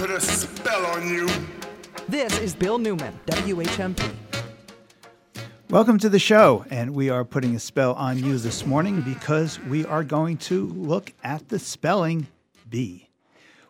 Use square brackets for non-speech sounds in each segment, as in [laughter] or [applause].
put a spell on you. This is Bill Newman, WHMP. Welcome to the show, and we are putting a spell on you this morning because we are going to look at the spelling bee.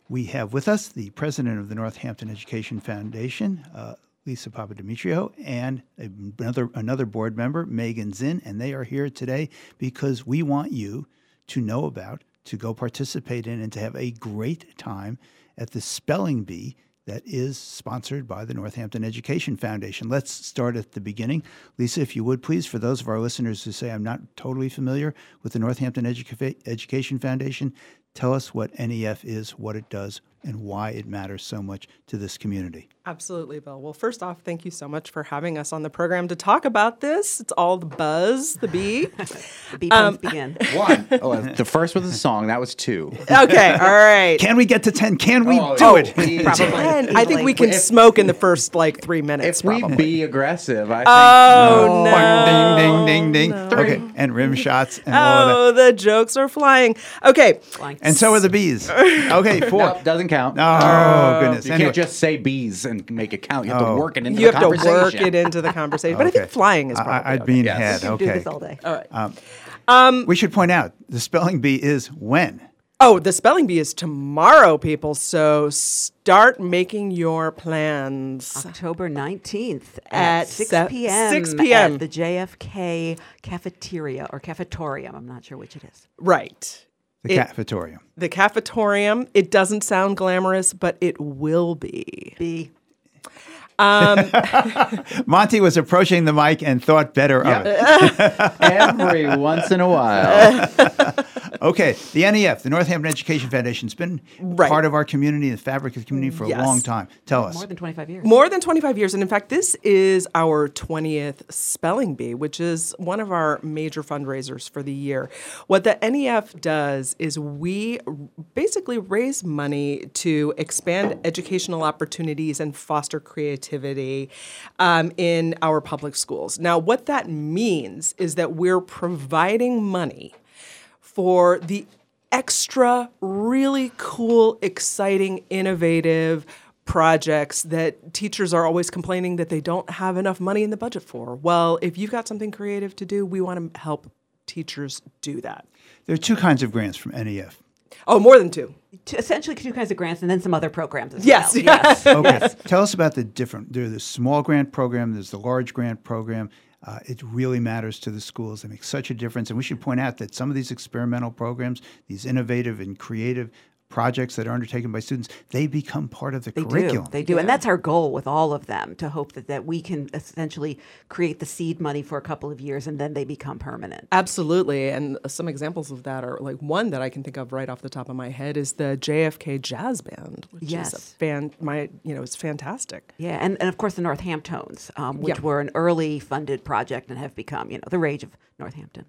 We have with us the president of the Northampton Education Foundation, uh, Lisa Papademetriou, and another another board member, Megan Zinn, and they are here today because we want you to know about, to go participate in, and to have a great time at the spelling bee that is sponsored by the Northampton Education Foundation. Let's start at the beginning. Lisa, if you would please, for those of our listeners who say I'm not totally familiar with the Northampton Educa- Education Foundation, tell us what NEF is, what it does, and why it matters so much to this community. Absolutely, Bill. Well, first off, thank you so much for having us on the program to talk about this. It's all the buzz, the bee. the [laughs] bee puns um, begin. [laughs] One. Oh, [laughs] the first was a song. That was two. Okay, all right. Can we get to 10? Can we oh, do oh, it? Probably. I think we can if, smoke in the first like three minutes. If probably. we be aggressive, I think. Oh, no. Ding, ding, ding, ding. No. Okay, and rim shots. And oh, the jokes are flying. Okay. Flying. And so are the bees. Okay, four. Nope, doesn't count. Oh, goodness. You anyway. can't just say bees and make it count. You have oh. to work it into you the conversation. You have to work it into the conversation. But okay. I think flying is probably I, would okay. be in yes. head. Okay. Do this all day. All right. Um, um, we should point out the spelling bee is when. Oh, the spelling bee is tomorrow, people. So start making your plans. October 19th at, at 6 p.m. 6 p.m. at the JFK cafeteria or cafetorium. I'm not sure which it is. Right. The it, cafetorium. The cafetorium. It doesn't sound glamorous, but it will be. Be. Um, [laughs] Monty was approaching the mic and thought better yeah. of it. [laughs] Every once in a while. [laughs] okay, the NEF, the Northampton Education Foundation, has been right. part of our community, the fabric of the community for yes. a long time. Tell us. More than 25 years. More than 25 years. And in fact, this is our 20th Spelling Bee, which is one of our major fundraisers for the year. What the NEF does is we basically raise money to expand educational opportunities and foster creativity um, in our public schools. Now, what that means is that we're providing money for the extra, really cool, exciting, innovative projects that teachers are always complaining that they don't have enough money in the budget for. Well, if you've got something creative to do, we want to help teachers do that. There are two kinds of grants from NEF. Oh, more than two. Essentially, two kinds of grants, and then some other programs as yes, well. Yes. okay. Yes. Tell us about the different. There's the small grant program. There's the large grant program. Uh, it really matters to the schools. They make such a difference. And we should point out that some of these experimental programs, these innovative and creative projects that are undertaken by students, they become part of the they curriculum. Do. They do. Yeah. And that's our goal with all of them to hope that, that we can essentially create the seed money for a couple of years and then they become permanent. Absolutely. And some examples of that are like one that I can think of right off the top of my head is the JFK Jazz Band, which yes. is a fan my you know, it's fantastic. Yeah, and, and of course the Northamptons, um, which yeah. were an early funded project and have become, you know, the rage of Northampton.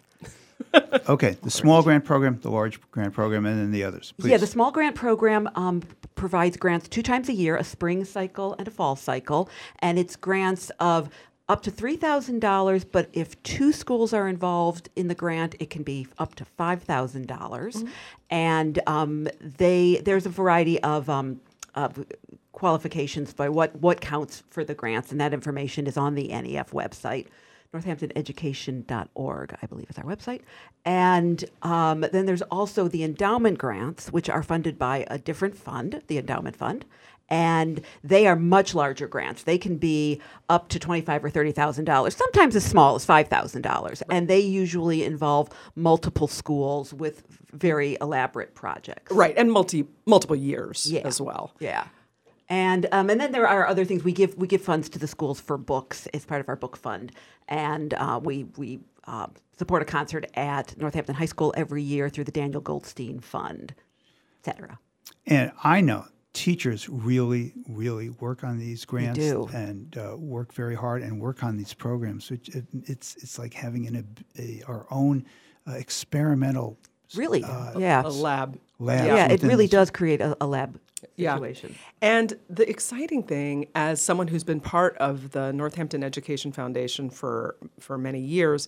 [laughs] okay, the small grant program, the large grant program, and then the others. Please. Yeah, the small grant program um, provides grants two times a year, a spring cycle and a fall cycle, and it's grants of up to $3,000, but if two schools are involved in the grant, it can be up to $5,000. Mm-hmm. And um, they there's a variety of, um, of qualifications by what, what counts for the grants, and that information is on the NEF website northamptoneducation.org, I believe is our website. And um, then there's also the endowment grants, which are funded by a different fund, the endowment fund. And they are much larger grants. They can be up to twenty-five or thirty thousand dollars, sometimes as small as five thousand dollars, and they usually involve multiple schools with very elaborate projects. Right, and multi multiple years yeah. as well. Yeah. And um, and then there are other things. We give we give funds to the schools for books as part of our book fund, and uh, we we uh, support a concert at Northampton High School every year through the Daniel Goldstein Fund, etc. And I know teachers really really work on these grants and uh, work very hard and work on these programs. Which it, it's it's like having an, a, our own uh, experimental really? uh, yeah. A lab. lab yeah it really does create a, a lab Yeah. And the exciting thing, as someone who's been part of the Northampton Education Foundation for for many years,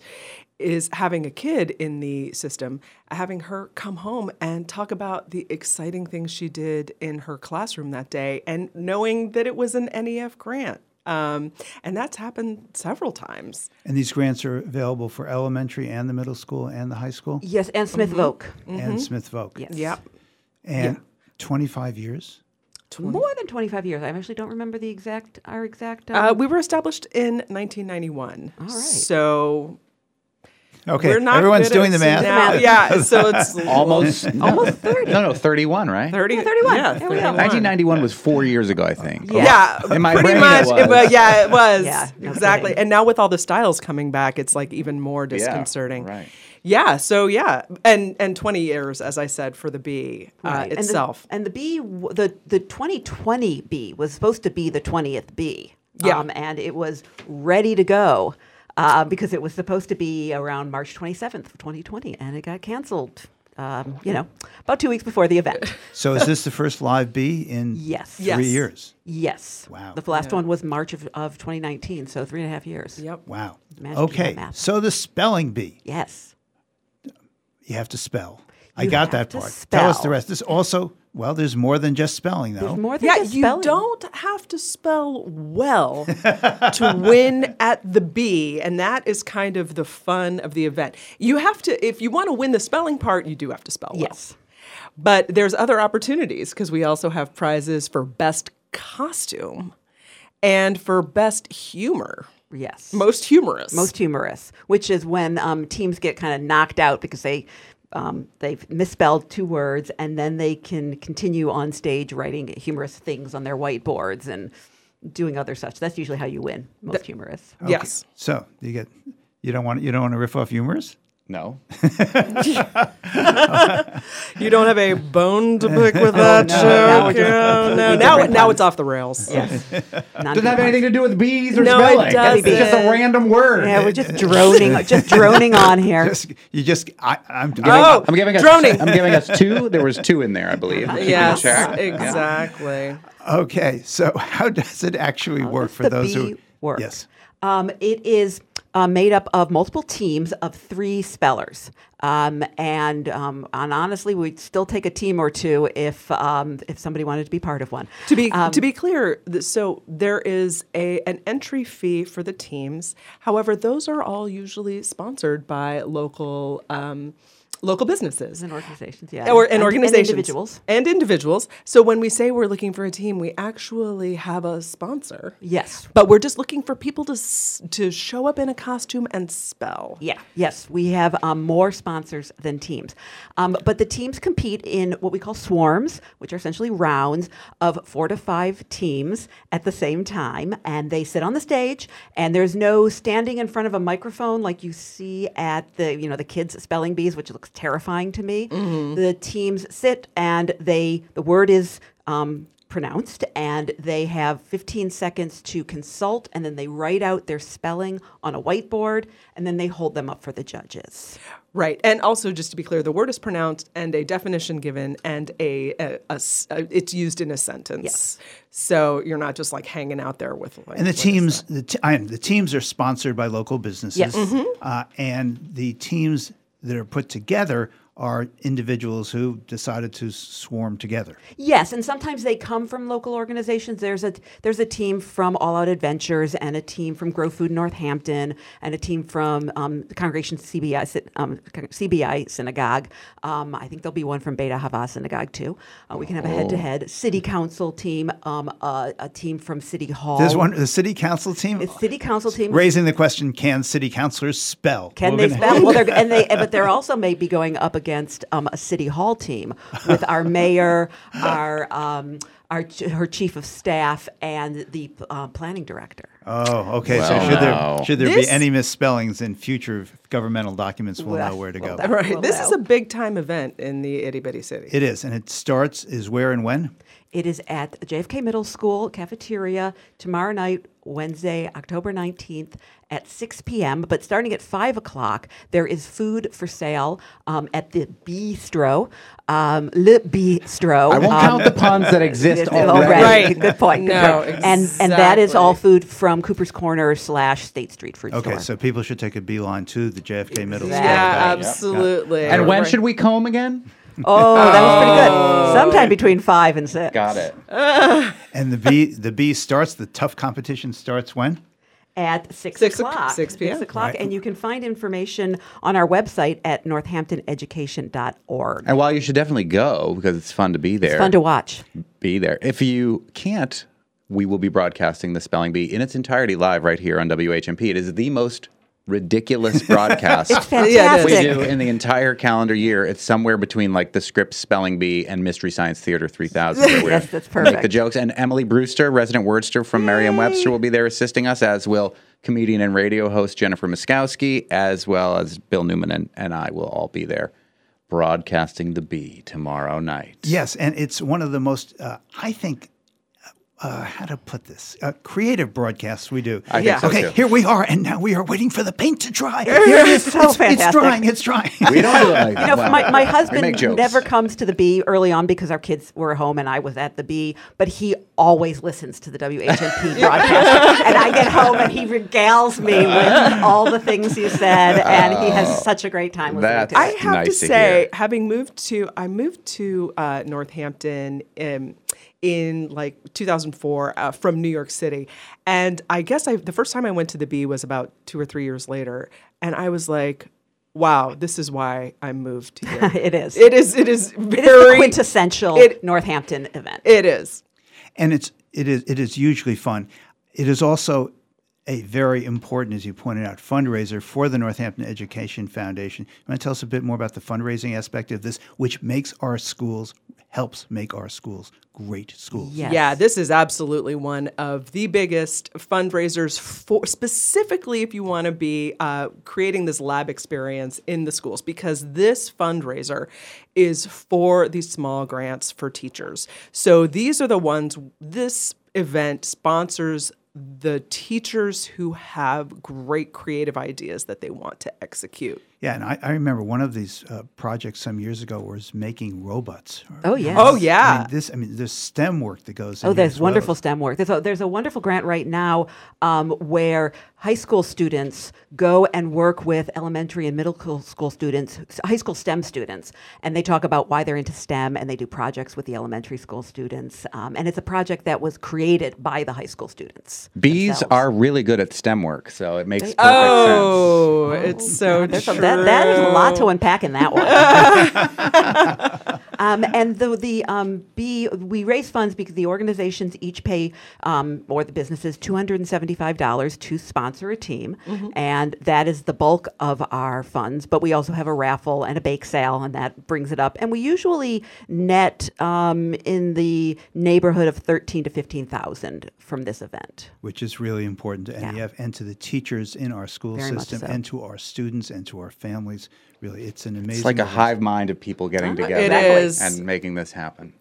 is having a kid in the system, having her come home and talk about the exciting things she did in her classroom that day, and knowing that it was an NEF grant. Um, and that's happened several times. And these grants are available for elementary and the middle school and the high school Yes, and Smith Voc. and Smith Voc. Yes. Yep. And 25 years. More than 25 years. I actually don't remember the exact, our exact. Um, Uh, we were established in 1991. All right. So Okay, we're not everyone's doing the math. now. Yeah, so it's [laughs] Almost. [laughs] Almost 30. No, no, 31, right? 30, Yeah, 31. Yeah, There we go. 31. 1991 was four years ago, I think. Yeah. Yeah, In my pretty much. it was. yeah, it [laughs] was. Yeah, no exactly. kidding. And now with all the styles coming back, it's like even more disconcerting. right. Yeah. So yeah, and and 20 years, as I said, for the B uh, Right. And the- itself. And the, B, w- the the 2020 B was supposed to be the 20th B. Yeah. Um, and it was ready to go uh, because it was supposed to be around March 27th of 2020, and it got canceled. Um, you know, about two weeks before the event. [laughs] So is this the first live B in Yes. three Yes. years? Yes. Wow. The last one was March of, of 2019, so three and a half years. Yep. Wow. Imagine Okay, so the spelling bee. Yes. You have to spell. I You got have that to part. Tell us the rest. This also, well, there's more than just spelling, though. There's more than Yeah, just you don't have to spell well to win at the B, and that is kind of the fun of the event. You have to, if you want to win the spelling part, you do have to spell well. Yes. But there's other opportunities because we also have prizes for best costume and for best humor, Yes. most humorous. most humorous, which is when um, teams get kind of knocked out because they um, they've misspelled two words, and then they can continue on stage writing humorous things on their whiteboards and doing other such. That's usually how you win. Most humorous. Yes. So you get you don't want you don't want to riff off humors. No. [laughs] You don't have a bone to pick with that no, now we're joke. just Yeah, no, now, now it's off the rails. Yes. Doesn't have anything to do with bees or No, it spelling. doesn't. It's just a random word. Yeah, we're just [laughs] droning, just droning on here. [laughs] Just, you just I, I'm, Oh, I'm giving us. droning. I'm giving us two. There was two in there, I believe. Keeping Yes, track. exactly. okay. So how does it actually work for the those bee who work? Yes. Um, it is uh, made up of multiple teams of three spellers. Um, and, um, and honestly, we'd still take a team or two if um, if somebody wanted to be part of one. To be Um, to be clear, th- so there is a an entry fee for the teams. However, those are all usually sponsored by local um, local businesses. and organizations, yeah, or and, and organizations individuals. and individuals. So when we say we're looking for a team, we actually have a sponsor. Yes. But we're just looking for people to to show up in a costume and spell. Yeah, yes, we have um, more sponsors than teams. Um, but the teams compete in what we call swarms, which are essentially rounds of four to five teams at the same time. And they sit on the stage, and there's no standing in front of a microphone like you see at the, you know, the kids' spelling bees, which looks terrifying to me. The teams sit, and they, the word is um, pronounced and they have 15 seconds to consult and then they write out their spelling on a whiteboard and then they hold them up for the judges. Right, and also just to be clear, the word is pronounced and a definition given, and a, a- a s- a- it's used in a sentence. Yes. So you're not just like hanging out there with. Like, And the teams, the, t- I, the teams are sponsored by local businesses. Yes. Uh, and the teams that are put together are individuals who decided to swarm together. Yes, and sometimes they come from local organizations. There's a there's a team from All Out Adventures and a team from Grow Food Northampton and a team from um, the Congregation CBI um, CBI Synagogue. Um, I think there'll be one from Beit Ahavah Synagogue too. Uh, we can have a head to head city council team, um, uh, a team from City Hall. There's one, the city council team The city council team. raising the question: Can city councilors spell? Can We're they spell? [laughs] Well, they're and they, but they're also maybe going up against um, a city hall team with our mayor, [laughs] our um, our ch- her chief of staff, and the uh, planning director. Oh, okay. so should there should there This- be any misspellings in future governmental documents, we'll know where to well, go. that- Right, Well, this is a big time event in the itty bitty city. It is, and it starts is where and when. It is at the JFK Middle School cafeteria tomorrow night Wednesday, October 19th at 6 p.m. But starting at 5 o'clock, there is food for sale um, at the Bistro, um, Le Bistro. I won't um, count the puns that exist Yes, already. Right. Good point. Good No, point. And and that is all food from Cooper's Corner slash State Street Fruit Okay, Store. so people should take a beeline to the JFK Middle School. Yeah, Okay. absolutely. And when Right. should we comb again? [laughs] oh, that was pretty good. Oh. Sometime between five and six. Got it. [laughs] And the B the B starts. The tough competition starts when? At six, Six o'clock- o'clock. 6 p.m. Six o'clock. Right. And you can find information on our website at northamptoneducation.org. And while you should definitely go because it's fun to be there. It's fun to watch. be there. If you can't, we will be broadcasting the spelling bee in its entirety live right here on WHMP. It is the most ridiculous [laughs] broadcast It's Yeah, it is. fantastic. we do in the entire calendar year. It's somewhere between like the Scripps spelling bee and Mystery Science Theater 3000. where [laughs] Yes, that's perfect. Make the jokes. And Emily Brewster, resident wordster from Merriam-Webster, will be there assisting us, as will comedian and radio host Jennifer Muskowski, as well as Bill Newman and, and I will all be there broadcasting the bee tomorrow night. Yes, and it's one of the most, uh, I think, uh, how to put this, uh, creative broadcasts we do. I think Yeah. so okay, too. here we are, and now we are waiting for the paint to dry. [laughs] Here it is. So it's, It's drying. It's drying. [laughs] We don't do it like You know, well, my, my husband jokes. never comes to the B early on because our kids were home and I was at the B, but he always listens to the WHMP [laughs] broadcast. and I get home and he regales me with all the things you said, and he has such a great time listening That's- to I have Nice to to say, hear. having moved to, I moved to uh, Northampton in, in like 2004 uh, from New York City, and I guess I the first time I went to the Bee was about two or three years later, and I was like, "Wow, this is why I moved here." [laughs] It is. It is. It is It is very quintessential it- Northampton event. It is. and it's it is it is hugely fun. It is also a very important, as you pointed out, fundraiser for the Northampton Education Foundation. You want to tell us a bit more about the fundraising aspect of this, which makes our schools helps make our schools great schools. Yes. Yeah, this is absolutely one of the biggest fundraisers for specifically if you want to be uh, creating this lab experience in the schools because this fundraiser is for these small grants for teachers. So these are the ones this event sponsors the teachers who have great creative ideas that they want to execute. Yeah, and I, I remember one of these uh, projects some years ago was making robots. Oh, yes. Oh I yeah. mean, this. I mean, there's STEM work that goes. in Oh, here there's as well. wonderful STEM work. There's a, there's a wonderful grant right now um, where high school students go and work with elementary and middle school- school students, high school STEM students, and they talk about why they're into STEM and they do projects with the elementary school students. Um, and it's a project that was created by the high school students. Bees themselves. are really good at STEM work, so it makes perfect sense. Oh, it's so There's true. That, that is a lot to unpack in that one. [laughs] [laughs] um, and the the um, B we raise funds because the organizations each pay um, or the businesses two hundred and seventy five dollars to sponsor a team, and that is the bulk of our funds. But we also have a raffle and a bake sale, and that brings it up. And we usually net um, in the neighborhood of thirteen to fifteen thousand from this event. which is really important to NEF and to the teachers in our school Very system so. and to our students and to our families. Really, it's an amazing. It's like a event. hive mind of people getting together It is. and making this happen.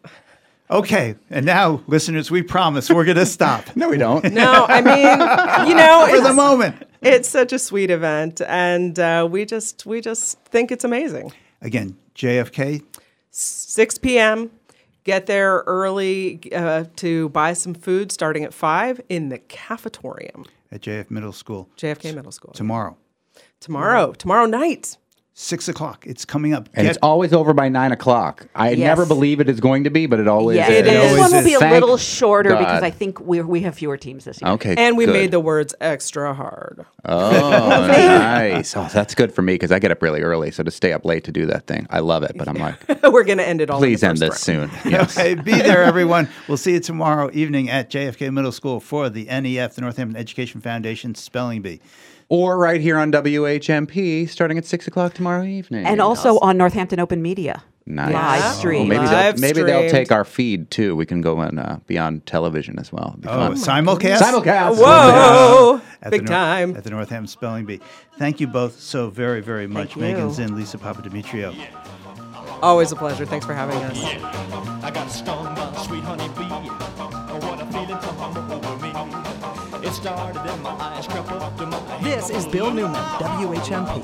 Okay, and now, listeners, we promise we're going to stop [laughs] No, we don't. No, I mean, you know, [laughs] for the moment. it's such a sweet event, and uh, we just we just think it's amazing. Again, JFK. 6 p.m. Get there early uh, to buy some food starting at 5 in the cafetorium. at JF Middle School JFK Middle School. tomorrow, Tomorrow, tomorrow night. Six o'clock. It's coming up. And Get- it's always over by nine o'clock. I Yes. never believe it is going to be, but it always Yeah, is. It this one will be a Thank little shorter because I think we we have fewer teams this year. Okay. And we good. made the words extra hard. Oh, [laughs] nice. Oh, that's good for me because I get up really early. So to stay up late to do that thing, I love it. But I'm like, [laughs] We're going to end it all. in please the end first this round. soon. Yes. [laughs] Okay, be there, everyone. We'll see you tomorrow evening at JFK Middle School for the NEF, the Northampton Education Foundation Spelling Bee. Or right here on WHMP starting at six o'clock tomorrow evening. And also on Northampton Open Media. Nice. Live Well, stream. maybe Live they'll, maybe they'll streamed. take our feed too. We can go and uh, be on television as well. It'd be Oh, fun. simulcast? Simulcast. Whoa! At Big the Nor- time. At the Northampton Spelling Bee. Thank you both so very, very much. you. Megan Zinn, Lisa Papademetriou. Always a pleasure. Thanks for having us. I got stung by a sweet honey bee. What a feeling come over me. It This is Bill Newman, WHMP.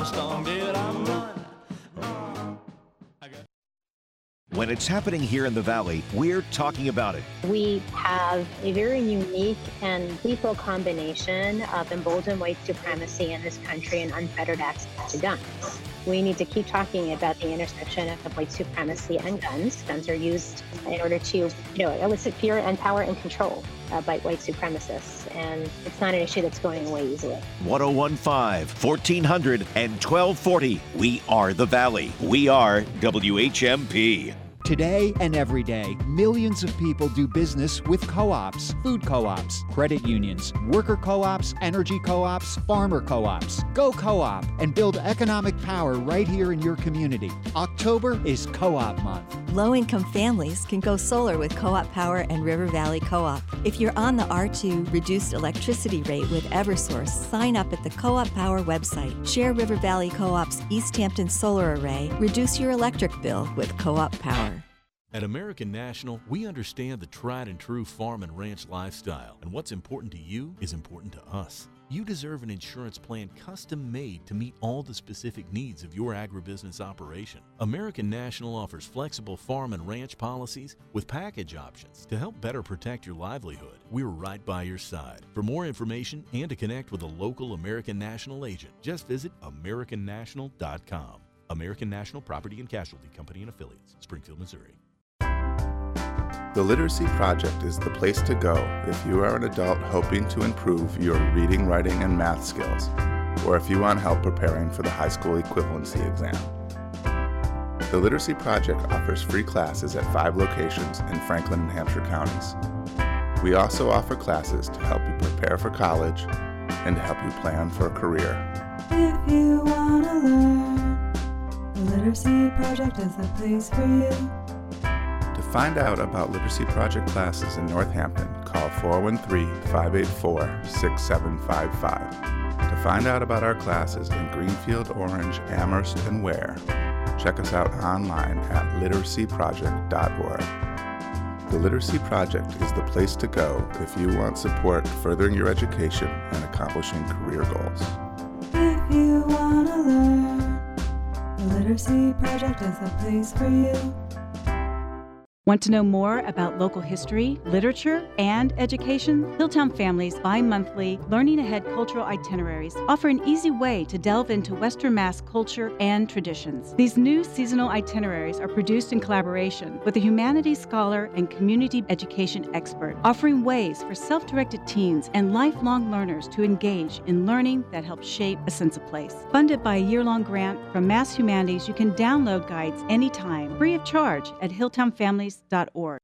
When it's happening here in the Valley, we're talking about it. We have a very unique and lethal combination of emboldened white supremacy in this country and unfettered access to guns. We need to keep talking about the intersection of white supremacy and guns. Guns are used in order to, you know, elicit fear and power and control uh, by white supremacists. And it's not an issue that's going away easily. 1015, 1400, and 1240. We are the Valley. We are WHMP. Today and every day, millions of people do business with co ops, food co ops, credit unions, worker co ops, energy co ops, farmer co ops. Go co op and build economic power right here in your community. October is Co op Month. Low income families can go solar with Co op Power and River Valley Co op. If you're on the R2 reduced electricity rate with Eversource, sign up at the Co op Power website. Share River Valley Co op's Easthampton Solar Array. Reduce your electric bill with Co op Power. At American National, we understand the tried and true farm and ranch lifestyle, and what's important to you is important to us. You deserve an insurance plan custom made to meet all the specific needs of your agribusiness operation. American National offers flexible farm and ranch policies with package options to help better protect your livelihood. We're right by your side. For more information and to connect with a local American National agent, just visit AmericanNational.com. American National Property and Casualty Company and Affiliates, Springfield, Missouri. The Literacy Project is the place to go if you are an adult hoping to improve your reading, writing, and math skills, or if you want help preparing for the high school equivalency exam. The Literacy Project offers free classes at five locations in Franklin and Hampshire counties. We also offer classes to help you prepare for college and to help you plan for a career. If you want to learn, the Literacy Project is the place for you. Find out about Literacy Project classes in Northampton, call 413 584 6755. To find out about our classes in Greenfield, Orange, Amherst, and Ware, check us out online at literacyproject.org. The Literacy Project is the place to go if you want support furthering your education and accomplishing career goals. If you want to learn, the Literacy Project is the place for you. Want to know more about local history, literature, and education? Hilltown Families bi monthly Learning Ahead cultural itineraries offer an easy way to delve into Western Mass culture and traditions. These new seasonal itineraries are produced in collaboration with a humanities scholar and community education expert, offering ways for self directed teens and lifelong learners to engage in learning that helps shape a sense of place. Funded by a year long grant from Mass Humanities, you can download guides anytime, free of charge, at hilltownfamilies.org.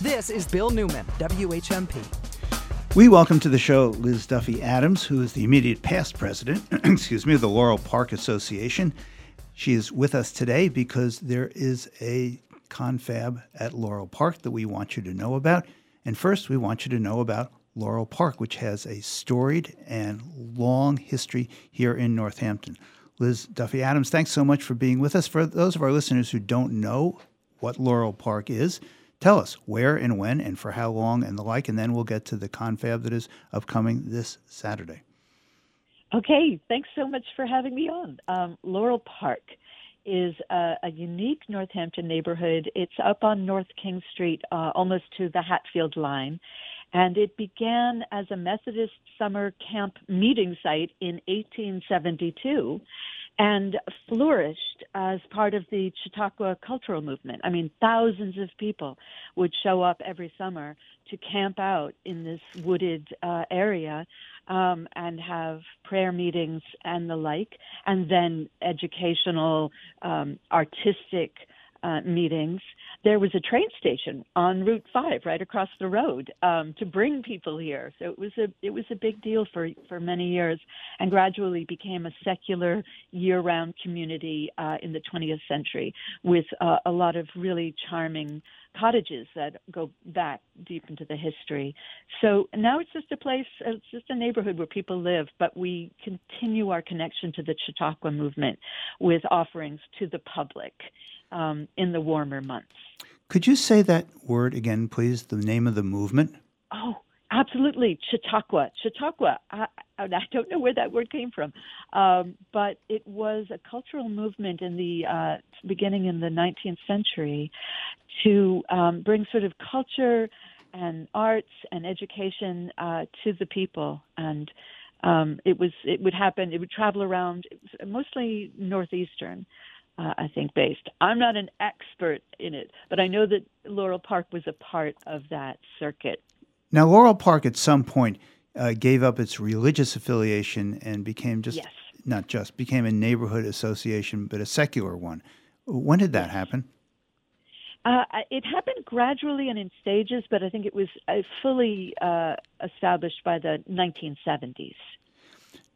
This is Bill Newman, WHMP. We welcome to the show Liz Duffy Adams, who is the immediate past president, [clears throat] excuse me, of the Laurel Park Association. She is with us today because there is a confab at Laurel Park that we want you to know about. And first, we want you to know about Laurel Park, which has a storied and long history here in Northampton. Liz Duffy Adams, thanks so much for being with us. For those of our listeners who don't know what Laurel Park is, tell us where and when and for how long and the like, and then we'll get to the confab that is upcoming this Saturday. Okay, thanks so much for having me on. Um, Laurel Park is a, a, unique Northampton neighborhood. It's up on North King Street, uh, almost to the Hatfield line. And it began as a Methodist summer camp meeting site in 1872 and flourished as part of the Chautauqua cultural movement. I mean, thousands of people would show up every summer to camp out in this wooded uh, area um, and have prayer meetings and the like, and then educational, um, artistic uh, meetings, there was a train station on Route Five right across the road um, to bring people here. So it was a it was a big deal for for many years, and gradually became a secular year-round community uh, in the 20th century with uh, a lot of really charming cottages that go back deep into the history. So now it's just a place, it's just a neighborhood where people live, but we continue our connection to the Chautauqua movement with offerings to the public um, in the warmer months. Could you say that word again, please? The name of the movement? Oh, absolutely. Chautauqua. Chautauqua. I, I don't know where that word came from, um, but it was a cultural movement in the uh, beginning in the 19th century to um, bring sort of culture and arts and education uh, to the people. And um, it was it would happen. It would travel around, mostly northeastern. Uh, I think based. I'm not an expert in it, but I know that Laurel Park was a part of that circuit. Now, Laurel Park at some point uh, gave up its religious affiliation and became just yes. not just became a neighborhood association, but a secular one. When did that happen? Uh, it happened gradually and in stages, but I think it was uh, fully uh, established by the 1970s.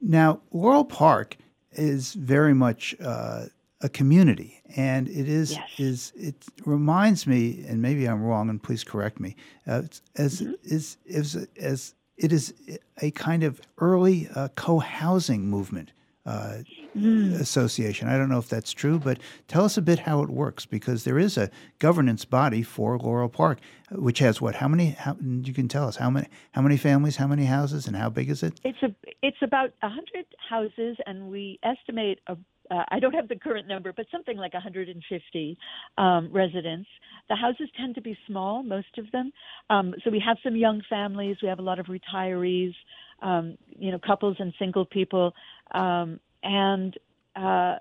Now, Laurel Park is very much uh, a community, and it is yes. is it reminds me, and maybe I'm wrong, and please correct me, uh, as mm-hmm. is as as it is a kind of early uh, co-housing movement. Uh, mm. association. I don't know if that's true, but tell us a bit how it works because there is a governance body for Laurel Park, which has what? How many? How, you can tell us how many? How many families? How many houses? And how big is it? It's a. It's about hundred houses, and we estimate a uh, I don't have the current number, but something like 150 um, residents. The houses tend to be small, most of them. Um, so we have some young families. We have a lot of retirees, um, you know, couples and single people, um, and uh,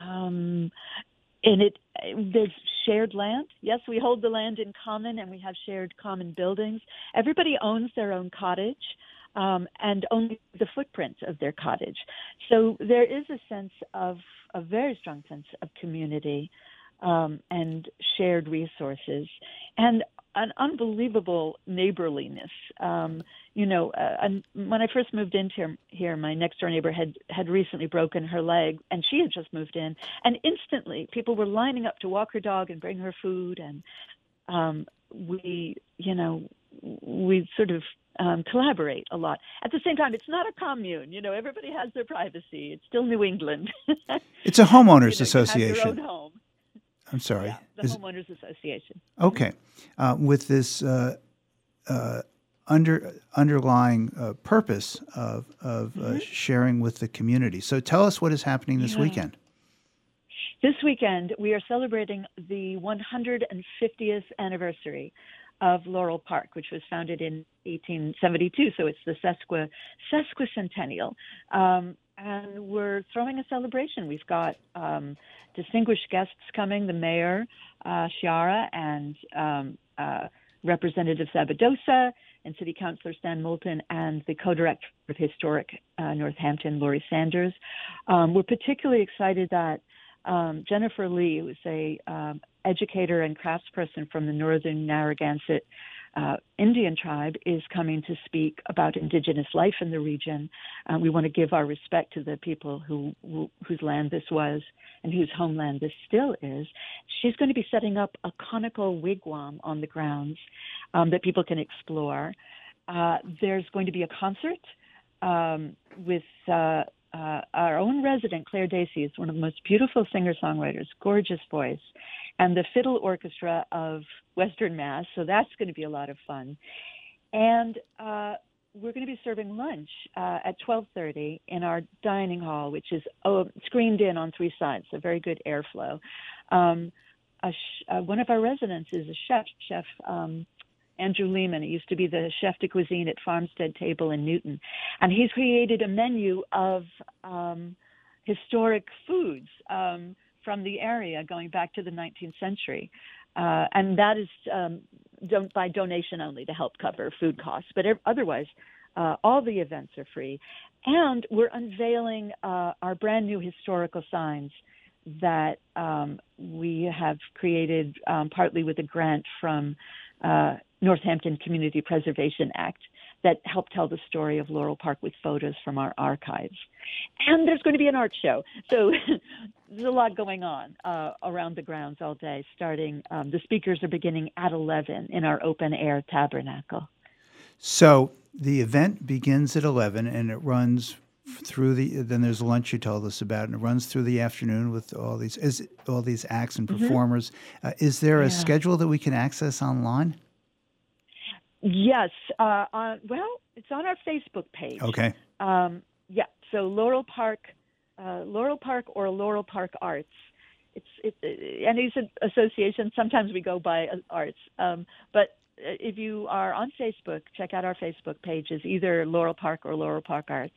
um, and it there's shared land. Yes, we hold the land in common, and we have shared common buildings. Everybody owns their own cottage um, and only the footprint of their cottage. So there is a sense of a very strong sense of community um, and shared resources and an unbelievable neighborliness. Um, you know, uh, when I first moved into here, here, my next door neighbor had had recently broken her leg, and she had just moved in, and instantly people were lining up to walk her dog and bring her food, and um, we, you know, we sort of um, collaborate a lot. At the same time, it's not a commune. You know, everybody has their privacy. It's still New England. [laughs] it's a homeowners [laughs] you know, association. You have your own home. I'm sorry. Yeah, the Is, homeowners association. Okay, uh, with this uh, uh, under underlying uh, purpose of of mm-hmm. sharing with the community. So tell us what is happening this yeah. weekend. This weekend, we are celebrating the 150th anniversary of Laurel Park, which was founded in 1872. So it's the sesqui, sesquicentennial. Um, and we're throwing a celebration. We've got um, distinguished guests coming the mayor, uh, Sciarra, and um, uh, Representative Sabadosa, and City Councilor Stan Moulton, and the co director of Historic uh, Northampton, Laurie Sanders. Um, we're particularly excited that um, Jennifer Lee, who's a um, educator and craftsperson from the northern Narragansett uh, Indian tribe, is coming to speak about Indigenous life in the region. Uh, we want to give our respect to the people who, who, whose land this was and whose homeland this still is. She's going to be setting up a conical wigwam on the grounds um, that people can explore. Uh, there's going to be a concert um, with uh, our own resident, Claire Dacey, is one of the most beautiful singer songwriters, gorgeous voice, and the Fiddle Orchestra of Western Mass. So that's going to be a lot of fun. And uh, we're going to be serving lunch uh, at 12:30 in our dining hall, which is oh, screened in on three sides, so very good airflow. Um, sh- uh, one of our residents is a chef, Chef um, Andrew Lehman. He used to be the chef de cuisine at Farmstead Table in Newton, and he's created a menu of um, historic foods um, from the area going back to the 19th century, uh, and that is um, don't, by donation only to help cover food costs. But otherwise, uh, all the events are free, and we're unveiling uh, our brand new historical signs that um, we have created um, partly with a grant from uh, Northampton Community Preservation Act that help tell the story of Laurel Park with photos from our archives. And there's going to be an art show. So [laughs] there's a lot going on uh, around the grounds all day, starting, um, the speakers are beginning at 11 in our open air tabernacle. So the event begins at 11 and it runs through the then there's lunch you told us about, and it runs through the afternoon with all these is all these acts and Mhm. performers. Uh, is there a Yeah. schedule that we can access online? Yes. Uh, on, well, it's on our Facebook page. Okay. Um, yeah. So Laurel Park, uh, Laurel Park or Laurel Park Arts. It's it, uh, and these associations. Sometimes we go by uh, arts, um, but uh, if you are on Facebook, check out our Facebook pages, either Laurel Park or Laurel Park Arts.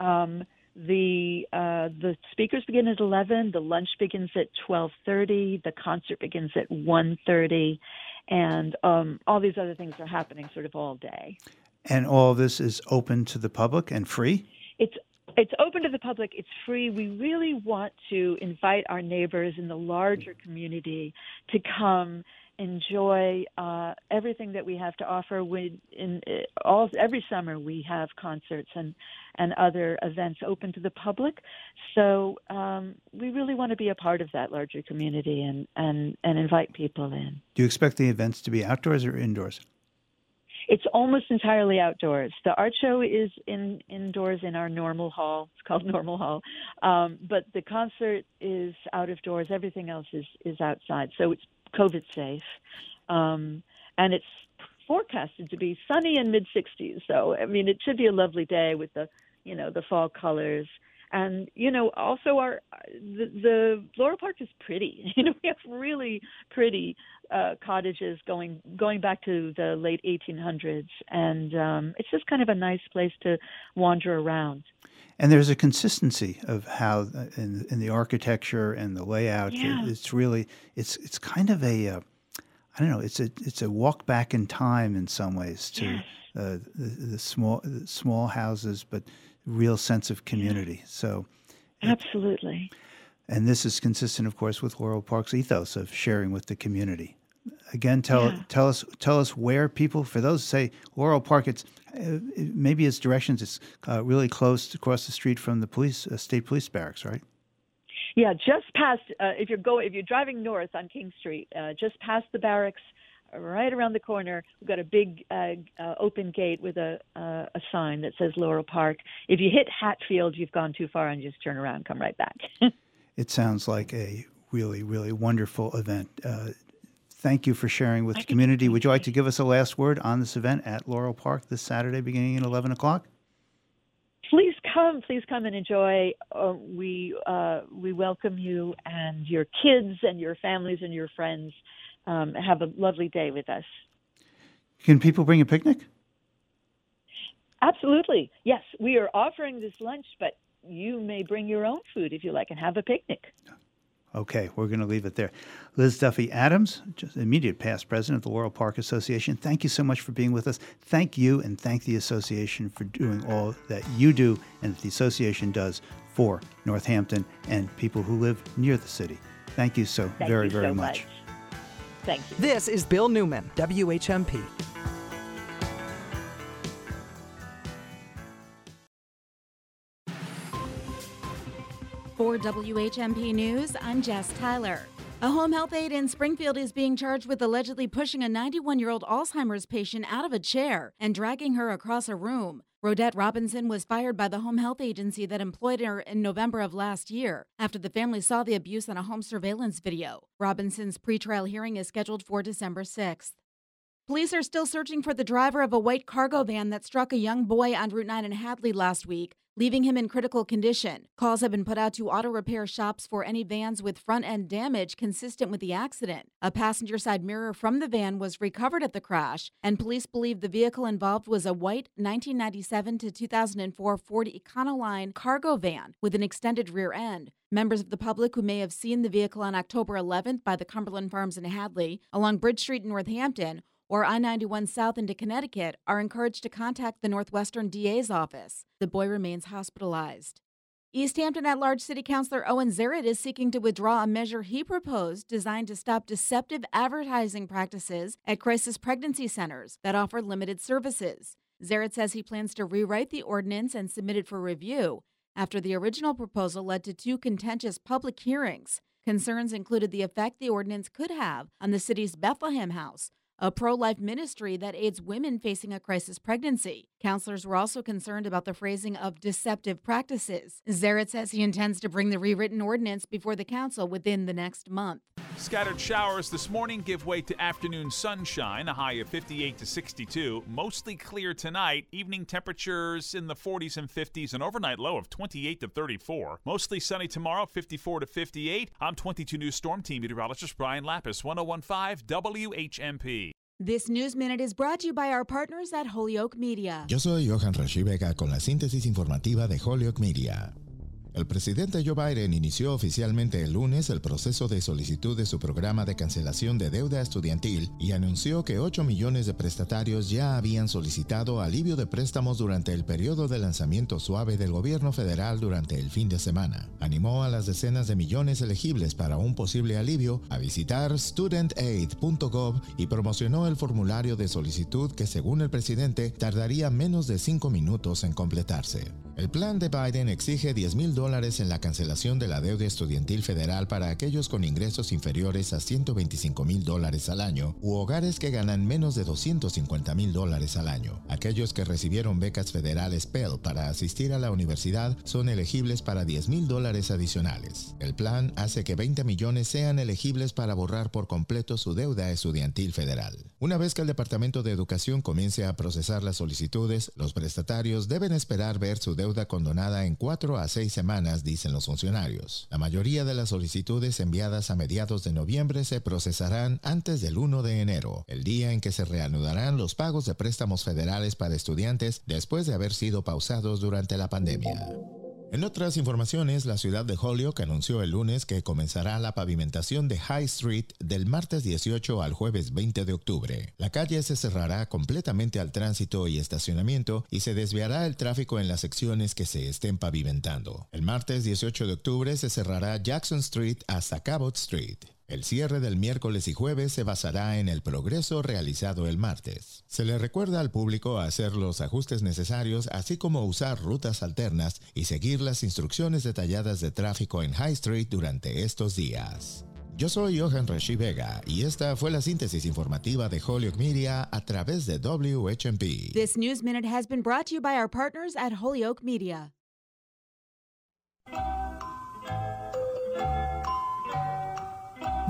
Um, the uh, the speakers begin at eleven. The lunch begins at twelve thirty. The concert begins at one thirty, and um, all these other things are happening sort of all day. And all this is open to the public and free. It's it's open to the public. It's free. We really want to invite our neighbors in the larger community to come enjoy uh, everything that we have to offer. We in uh, all every summer we have concerts and and other events open to the public. So um, we really want to be a part of that larger community and and and invite people in. Do you expect the events to be outdoors or indoors? It's almost entirely outdoors. The art show is in indoors in our normal hall. It's called [laughs] Normal Hall, um, but the concert is out of doors. Everything else is is outside, so it's COVID safe, um, and it's forecasted to be sunny and mid 60s. So I mean, it should be a lovely day with the you know the fall colors. And you know, also our the, the Laurel Park is pretty. [laughs] You know, we have really pretty uh, cottages going going back to the late 1800s, and um, it's just kind of a nice place to wander around. And there's a consistency of how uh, in, in the architecture and the layout. it- Yeah. It's really it's it's kind of a uh, I don't know. It's a it's a walk back in time in some ways to Yes. uh, the, the small the small houses, but real sense of community. So, Absolutely. and this is consistent, of course, with Laurel Park's ethos of sharing with the community. Again, tell Yeah. tell us tell us where people for those say Laurel Park. It's uh, maybe its directions. It's uh, really close across the street from the police uh, state police barracks, right? Yeah, just past. Uh, if you're going, if you're driving north on King Street, uh, just past the barracks, right around the corner, we've got a big uh, uh, open gate with a uh, a sign that says Laurel Park. If you hit Hatfield, you've gone too far, and just turn around, and come right back. [laughs] It sounds like a really, really wonderful event. Uh, thank you for sharing with the community. Would you like to give us a last word on this event at Laurel Park this Saturday beginning at 11 o'clock? please come, please come and enjoy. Uh, we uh, we welcome you and your kids and your families and your friends. Um, have a lovely day with us. Can people bring a picnic? Absolutely, yes. We are offering this lunch, but you may bring your own food if you like and have a picnic. Okay, we're going to leave it there. Liz Duffy Adams, just immediate past president of the Laurel Park Association, thank you so much for being with us. Thank you and thank the association for doing all that you do and that the association does for Northampton and people who live near the city. Thank you so Thank very, you very so much. much. Thank you. This is Bill Newman, WHMP. For WHMP News, I'm Jess Tyler. A home health aide in Springfield is being charged with allegedly pushing a 91 year old Alzheimer's patient out of a chair and dragging her across a room. Rodette Robinson was fired by the home health agency that employed her in November of last year after the family saw the abuse on a home surveillance video. Robinson's pretrial hearing is scheduled for December 6th. Police are still searching for the driver of a white cargo van that struck a young boy on Route 9 in Hadley last week, leaving him in critical condition. Calls have been put out to auto repair shops for any vans with front end damage consistent with the accident. A passenger side mirror from the van was recovered at the crash, and police believe the vehicle involved was a white 1997 to 2004 Ford Econoline cargo van with an extended rear end. Members of the public who may have seen the vehicle on October 11th by the Cumberland Farms in Hadley, along Bridge Street in Northampton, or I 91 South into Connecticut are encouraged to contact the Northwestern DA's office. The boy remains hospitalized. Easthampton at large city councilor Owen Zaret is seeking to withdraw a measure he proposed designed to stop deceptive advertising practices at crisis pregnancy centers that offer limited services. Zaret says he plans to rewrite the ordinance and submit it for review after the original proposal led to two contentious public hearings. Concerns included the effect the ordinance could have on the city's Bethlehem House, a pro life ministry that aids women facing a crisis pregnancy. Counselors were also concerned about the phrasing of deceptive practices. Zaret says he intends to bring the rewritten ordinance before the council within the next month. Scattered showers this morning give way to afternoon sunshine, a high of 58 to 62. Mostly clear tonight, evening temperatures in the 40s and 50s, an overnight low of 28 to 34. Mostly sunny tomorrow, 54 to 58. I'm 22 News Storm Team meteorologist Brian Lapis, 1015 WHMP. This News Minute is brought to you by our partners at Holyoke Media. Yo soy Johan Rashi Vega con la síntesis informativa de Holyoke Media. El presidente Joe Biden inició oficialmente el lunes el proceso de solicitud de su programa de cancelación de deuda estudiantil y anunció que 8 millones de prestatarios ya habían solicitado alivio de préstamos durante el periodo de lanzamiento suave del gobierno federal durante el fin de semana. Animó a las decenas de millones elegibles para un posible alivio a visitar studentaid.gov y promocionó el formulario de solicitud que según el presidente tardaría menos de 5 minutos en completarse. El plan de Biden exige 10 mil en la cancelación de la deuda estudiantil federal para aquellos con ingresos inferiores a 125 mil dólares al año u hogares que ganan menos de 250 mil dólares al año. Aquellos que recibieron becas federales Pell para asistir a la universidad son elegibles para 10 mil dólares adicionales. El plan hace que 20 millones sean elegibles para borrar por completo su deuda estudiantil federal. Una vez que el Departamento de Educación comience a procesar las solicitudes, los prestatarios deben esperar ver su deuda condonada en 4 a 6 semanas, dicen los funcionarios. La mayoría de las solicitudes enviadas a mediados de noviembre se procesarán antes del 1 de enero, el día en que se reanudarán los pagos de préstamos federales para estudiantes después de haber sido pausados durante la pandemia. En otras informaciones, la ciudad de Holyoke anunció el lunes que comenzará la pavimentación de High Street del martes 18 al jueves 20 de octubre. La calle se cerrará completamente al tránsito y estacionamiento y se desviará el tráfico en las secciones que se estén pavimentando. El martes 18 de octubre se cerrará Jackson Street hasta Cabot Street. El cierre del miércoles y jueves se basará en el progreso realizado el martes. Se le recuerda al público hacer los ajustes necesarios, así como usar rutas alternas y seguir las instrucciones detalladas de tráfico en High Street durante estos días. Yo soy Johan Rashi Vega y esta fue la síntesis informativa de Holyoke Media a través de WHMP. This News Minute has been brought to you by our partners at Holyoke Media.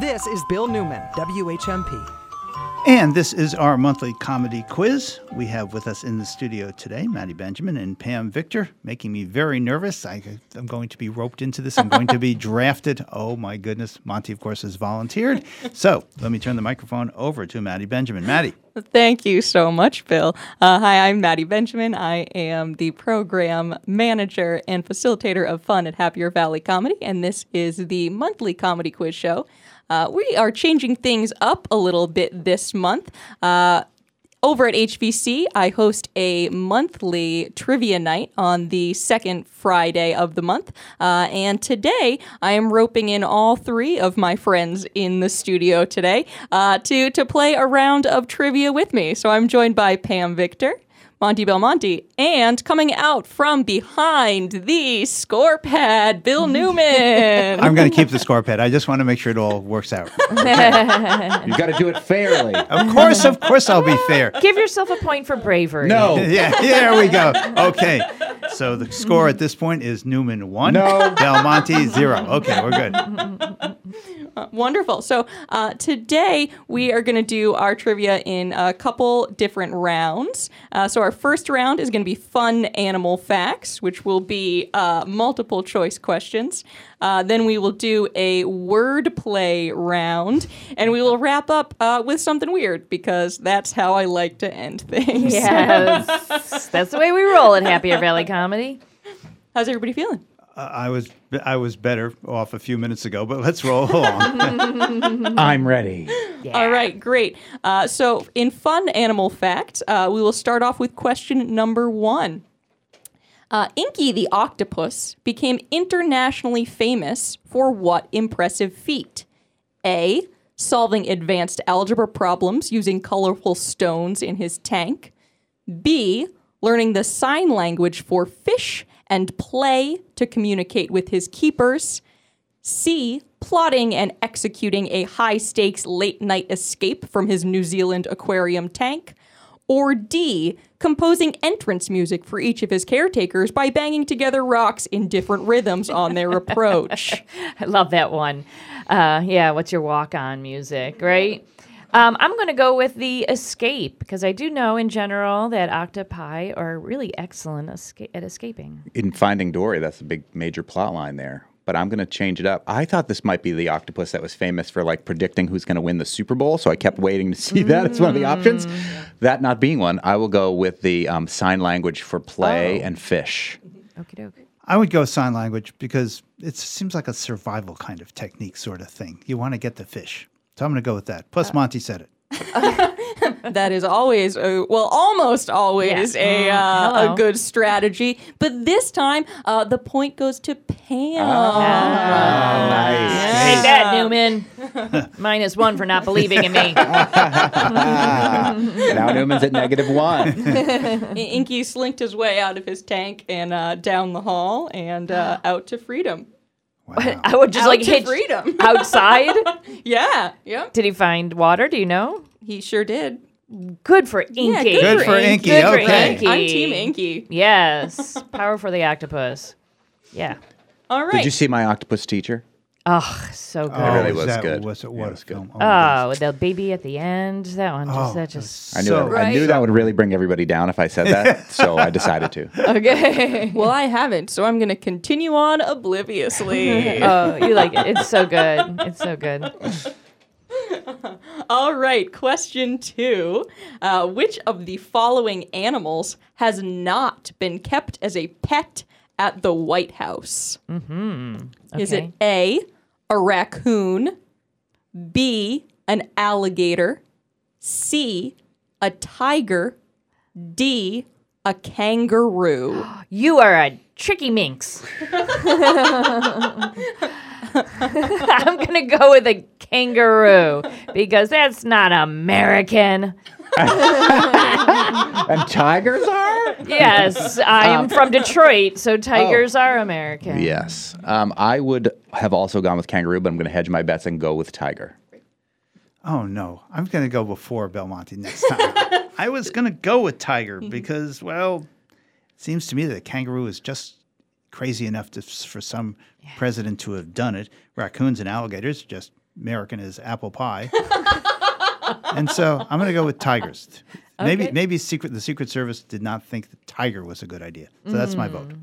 This is Bill Newman, WHMP. And this is our monthly comedy quiz. We have with us in the studio today Maddie Benjamin and Pam Victor, making me very nervous. I, am going to be roped into this. I'm going to be [laughs] drafted. Oh my goodness. Monty, of course, has volunteered. So let me turn the microphone over to Maddie Benjamin. Maddie. Thank you so much, Bill. Uh, hi, I'm Maddie Benjamin. I am the program manager and facilitator of fun at Happier Valley Comedy, and this is the monthly comedy quiz show. Uh, we are changing things up a little bit this month. Uh, over at HVC, I host a monthly trivia night on the second Friday of the month. Uh, and today, I am roping in all three of my friends in the studio today uh, to, to play a round of trivia with me. So I'm joined by Pam Victor. Monty Belmonte, and coming out from behind the score pad, Bill [laughs] Newman. I'm going to keep the score pad. I just want to make sure it all works out. [laughs] You've got to do it fairly. Of course, of course, I'll be fair. Give yourself a point for bravery. No. [laughs] yeah, there we go. Okay. So the score at this point is Newman one, No. Belmonte zero. Okay, we're good. Uh, wonderful. So uh, today we are going to do our trivia in a couple different rounds. Uh, so our first round is going to be fun animal facts, which will be uh, multiple choice questions. Uh, then we will do a word play round, and we will wrap up uh, with something weird because that's how I like to end things. Yes. [laughs] That's the way we roll at Happier Valley Comedy. How's everybody feeling? Uh, I was I was better off a few minutes ago, but let's roll along. [laughs] I'm ready. All right, great. Uh, so, in fun animal fact, uh, we will start off with question number one. Uh, Inky the octopus became internationally famous for what impressive feat? A. Solving advanced algebra problems using colorful stones in his tank. B. Learning the sign language for fish and play to communicate with his keepers. C. plotting and executing a high stakes late night escape from his New Zealand aquarium tank? Or D, composing entrance music for each of his caretakers by banging together rocks in different rhythms on their [laughs] approach? I love that one. Uh, yeah, what's your walk on music, right? Um, I'm going to go with the escape because I do know in general that octopi are really excellent esca- at escaping. In Finding Dory, that's a big major plot line there. But I'm going to change it up. I thought this might be the octopus that was famous for like predicting who's going to win the Super Bowl, so I kept waiting to see that as one of the options. That not being one, I will go with the um, sign language for play and fish. Okie doke. I would go sign language because it seems like a survival kind of technique, sort of thing. You want to get the fish. So I'm going to go with that. Plus, Monty said it. [laughs] that is always, a, well, almost always a, Mm, uh, a good strategy. But this time, uh, the point goes to Pam. Take that, Newman. Minus one for not believing in me. [laughs] [laughs] now Newman's at negative one. [laughs] Inky slinked his way out of his tank and uh, down the hall and uh, [gasps] out to freedom. Wow. I would just Out like to hit freedom. outside. yeah, yeah. Did he find water? Do you know? He sure did. Good for Inky. Yeah, Good for Inky, Good for okay. Inky. I'm Team Inky. Yes. Power for the octopus. Yeah. All right. Did you see my octopus teacher? Oh, so good. It really was that- good. Was it Yeah, it a was good. film? Oh, Oh, the baby at the end. That one. Just, Oh, that just. I knew, So- that, I knew that would really bring everybody down if I said that, [laughs] so I decided to. Okay. Well, I haven't, so I'm going to continue on [laughs] obliviously. oh, you like it. It's so good. It's so good. [laughs] All right, question two. Uh, which of the following animals has not been kept as a pet at the White House? Mm-hmm. Is it A, a raccoon, B, an alligator, C, a tiger, D, a kangaroo? [gasps] You are a tricky minx. [laughs] I'm going to go with a kangaroo because that's not American. [laughs] and tigers are? Yes, I'm Um, from Detroit, so tigers are American. Yes. Um, I would have also gone with kangaroo, but I'm going to hedge my bets and go with tiger. Oh no, I'm going to go before Belmonte next time. [laughs] I was going to go with tiger because, well, it seems to me that a kangaroo is just crazy enough to, for some president to have done it. Raccoons and alligators, just American as apple pie. [laughs] and so I'm going to go with tigers. Maybe Okay. maybe secret the Secret Service did not think the tiger was a good idea. So that's my vote. Mm.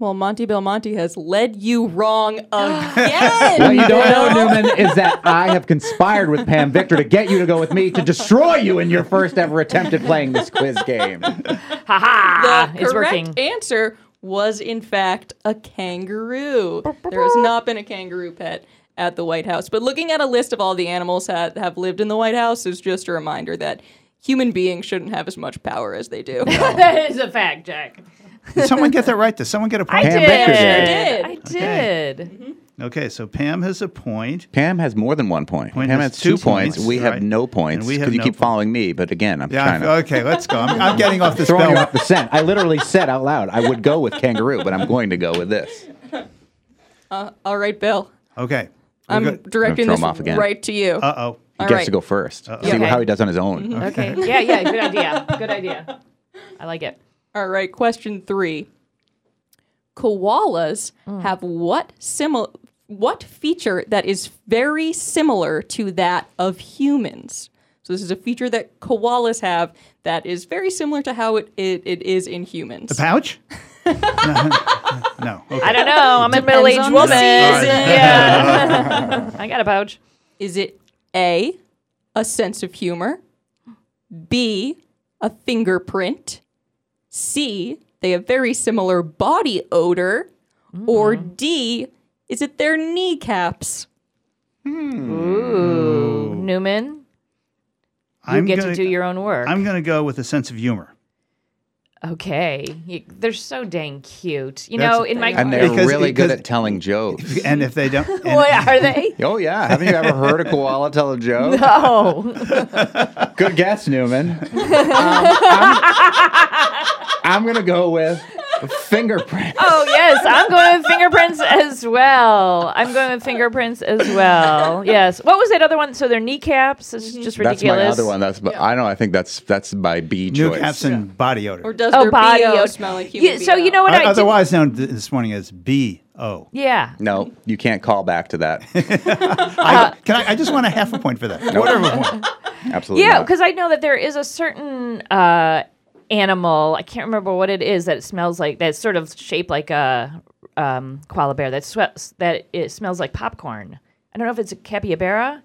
Well, Monty Belmonte has led you wrong [gasps] again. What you don't know, Newman, is that I have conspired with Pam Victor to get you to go with me to destroy you in your first ever attempt at playing this quiz game. Ha ha! the It's correct working. answer was, in fact, a kangaroo. there has not been a kangaroo pet at the White House. But looking at a list of all the animals that have lived in the White House is just a reminder that human beings shouldn't have as much power as they do. [laughs] that is a fact, Jack. Did someone get that right? Did someone get a I point? Pam did. Victor did. I Okay. did. Okay, so Pam has a point. Pam has more than one point. Point Pam has has two, two points. points, We have right. no points because have you keep points. following me. But again, I'm Yeah, trying I- to okay, let's go. I'm, I'm [laughs] getting off the throwing you spell. off the scent. I literally said out loud I would go with kangaroo, but I'm going to go with this. Uh, all right, Bill. Okay. We're I'm good. directing this off again. right to you. Uh oh. He All gets right. to go 1st Uh-oh. See Okay. how he does on his own. Okay. [laughs] Yeah, yeah. Good idea. Good idea. [laughs] I like it. All right, question three. Koalas have what similar what feature that is very similar to that of humans? So this is a feature that koalas have that is very similar to how it, it, it is in humans. A pouch? [laughs] no. [laughs] no. Okay. I don't know. I'm a middle aged woman. season. Yeah. [laughs] I got a pouch. Is it A, a sense of humor, B, a fingerprint, C, they have very similar body odor, or mm-hmm. D, is it their kneecaps? Hmm. Ooh. Newman, you I'm get gonna, to do your own work. I'm going to go with a sense of humor. Okay. You, they're so dang cute. You That's- know, in my And they're Because- really good at telling jokes. [laughs] And if they don't. [laughs] and- what are they? Oh yeah, haven't you ever heard a koala tell a joke? [laughs] No. Good guess, Newman. Um, I'm, I'm gonna go with Fingerprint. Oh yes, I'm going with fingerprints as well. I'm going with fingerprints as well. Yes. What was that other one? So they're kneecaps. It's just ridiculous. That's ridiculous. my other one. That's but I don't. know. I think that's that's my B New choice. caps and body odor. Or does Oh, their body BO odor. smell like human Yeah, so you know what I, did- Otherwise known this morning as B-O. Yeah. No, you can't call back to that. [laughs] I, can I, I just want a half a point for that. Quarter of a point. Absolutely. Yeah, because I know that there is a certain uh, animal. I can't remember what it is that smells like. That's sort of shaped like a um, koala bear. That swe- that it smells like popcorn. I don't know if it's a capybara.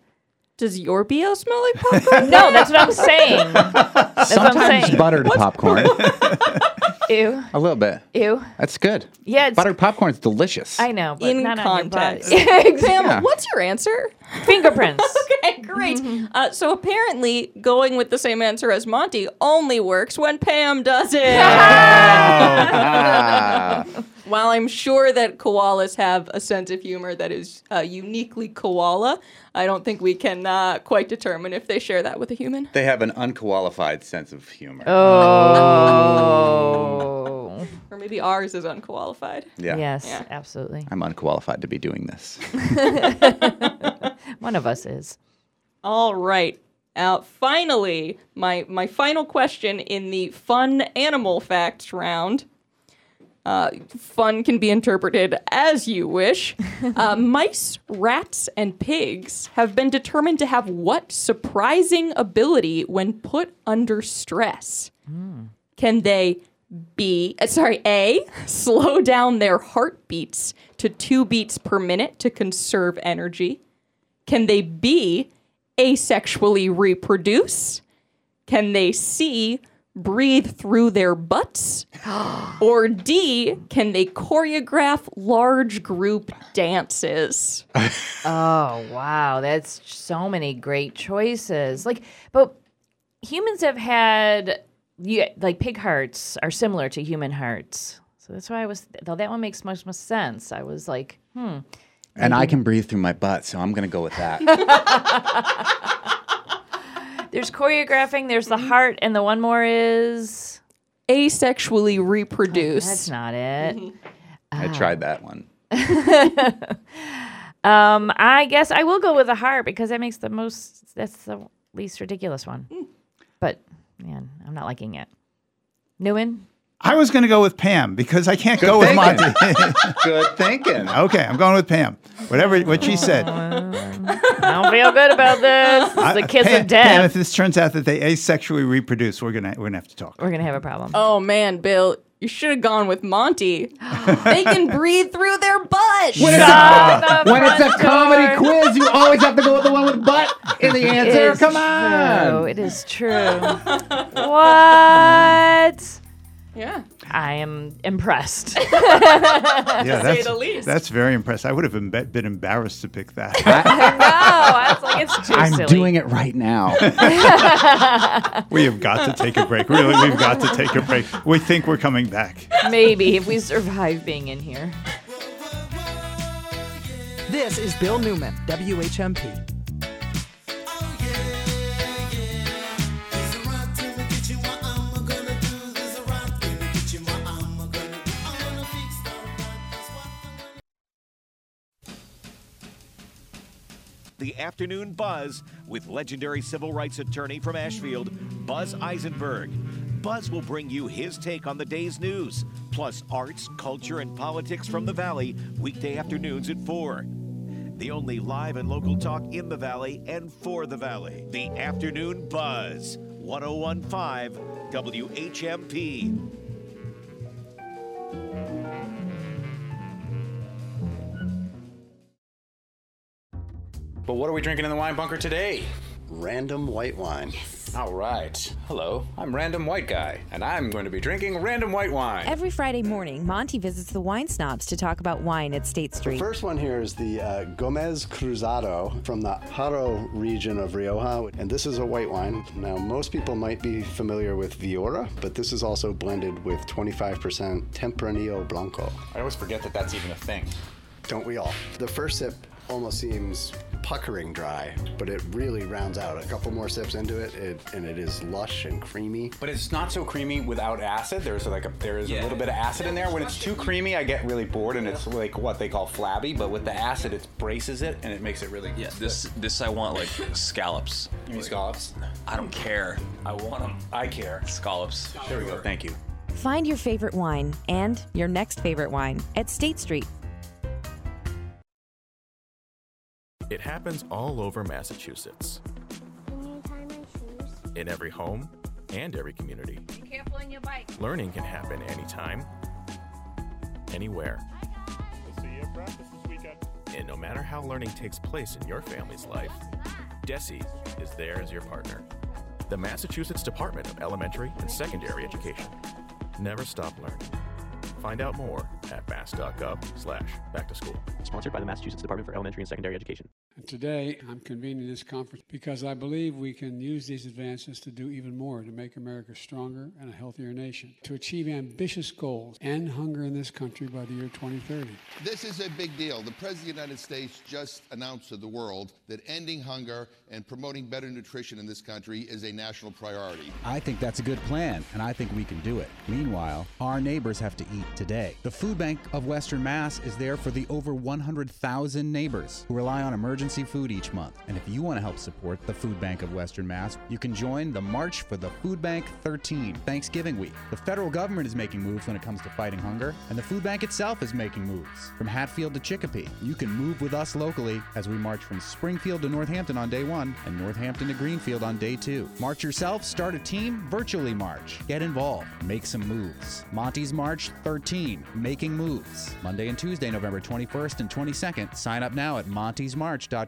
Does your BO smell like [laughs] popcorn? no, that's what I'm saying. That's what I'm Sometimes saying. buttered popcorn. [laughs] [laughs] Ew. a little bit. Ew. That's good. Yeah, it's, Buttered popcorn's delicious. I know, but In not on your body. context. [laughs] Exactly. Yeah. what's your answer? Fingerprints. [laughs] okay, great. Mm-hmm. Uh, so apparently, going with the same answer as Monty only works when Pam does it. Ah. [laughs] While I'm sure that koalas have a sense of humor that is uh, uniquely koala, I don't think we can uh, quite determine if they share that with a human. They have an unqualified sense of humor. Oh. Or maybe ours is unqualified. Yeah. Yes, Yeah. absolutely. I'm unqualified to be doing this. [laughs] One of us is. All right. Uh, finally, my my final question in the fun animal facts round. Uh, fun can be interpreted as you wish. [laughs] Uh, mice, rats, and pigs have been determined to have what surprising ability when put under stress? Can they B, uh, sorry, A, slow down their heartbeats to two beats per minute to conserve energy? Can they B, asexually reproduce? Can they C, breathe through their butts? [gasps] or D, can they choreograph large group dances? [laughs] Oh wow, that's so many great choices. Like, but humans have had yeah, like pig hearts are similar to human hearts. So that's why I was though that one makes much more sense. I was like, hmm. and I can breathe through my butt, so I'm going to go with that. [laughs] There's choreographing, there's the heart, and the one more is asexually reproduce. That's not it. I tried that one. [laughs] Um, I guess I will go with the heart because that makes the most. That's the least ridiculous one. But man, I'm not liking it. Newen. I was going to go with Pam because I can't Good go with. Monty. [laughs] Good thinking. okay, I'm going with Pam. Whatever what she said. [laughs] I don't feel good about this. This is the kiss Pam, of death. Pam, if this turns out that they asexually reproduce, we're gonna we're gonna have to talk. We're gonna have a problem. Oh man, Bill, you should have gone with Monty. [laughs] they can breathe through their butt. When it's, a, when it's a comedy quiz, you always have to go with the one with butt in the answer. is Come true. on. It is true. what? Yeah. I am impressed. [laughs] Yeah, say that's, the least. that's very impressive. I would have been, been embarrassed to pick that. no, [laughs] I was like, it's too I'm silly. doing it right now. [laughs] we have got to take a break. Really, we've got to take a break. We think we're coming back. Maybe if we survive being in here. This is Bill Newman, WHMP. The Afternoon Buzz with legendary civil rights attorney from Ashfield, Buzz Eisenberg. Buzz will bring you his take on the day's news, plus arts, culture, and politics from the Valley, weekday afternoons at 4. The only live and local talk in the Valley and for the Valley. The Afternoon Buzz, 1015 WHMP. But what are we drinking in the wine bunker today? Random white wine. All right. Hello, I'm Random White Guy, and I'm going to be drinking random white wine. Every Friday morning, Monty visits the wine snobs to talk about wine at State Street. The first one here is the uh, Gomez Cruzado from the Haro region of Rioja, and this is a white wine. Now, most people might be familiar with Viura, but this is also blended with 25% Tempranillo Blanco. I always forget that that's even a thing. Don't we all? The first sip almost seems puckering dry, but it really rounds out. A couple more sips into it, it and it is lush and creamy. But it's not so creamy without acid. There's like a there is a little bit of acid in there. When it's too creamy, I get really bored, and it's like what they call flabby. But with the acid, it braces it, and it makes it really. Yeah, this this I want like scallops. You mean scallops? I don't care. I want them. I care. Scallops. There we go. Thank you. Find your favorite wine and your next favorite wine at State Street. It happens all over Massachusetts. In every home and every community. Be careful on your bike. Learning can happen anytime, anywhere. We'll see you at practice this weekend. And no matter how learning takes place in your family's life, DESE is there as your partner. The Massachusetts Department of Elementary and Secondary Education. Never stop learning. Find out more at mass.gov slash back to school. Sponsored by the Massachusetts Department for Elementary and Secondary Education. Today, I'm convening this conference because I believe we can use these advances to do even more to make America stronger and a healthier nation, to achieve ambitious goals, and hunger in this country by the year 2030. This is a big deal. The President of the United States just announced to the world that ending hunger and promoting better nutrition in this country is a national priority. I think that's a good plan, and I think we can do it. Meanwhile, our neighbors have to eat today. The Food Bank of Western Mass is there for the over 100,000 neighbors who rely on emergency food each month. And if you want to help support the Food Bank of Western Mass, you can join the March for the Food Bank 13 Thanksgiving week. The federal government is making moves when it comes to fighting hunger, and the food bank itself is making moves. From Hatfield to Chicopee, you can move with us locally as we march from Springfield to Northampton on day one and Northampton to Greenfield on day two. March yourself, start a team, virtually march. Get involved, make some moves. Monty's March 13, making moves. Monday and Tuesday, November 21st and 22nd. Sign up now at montysmarch.com.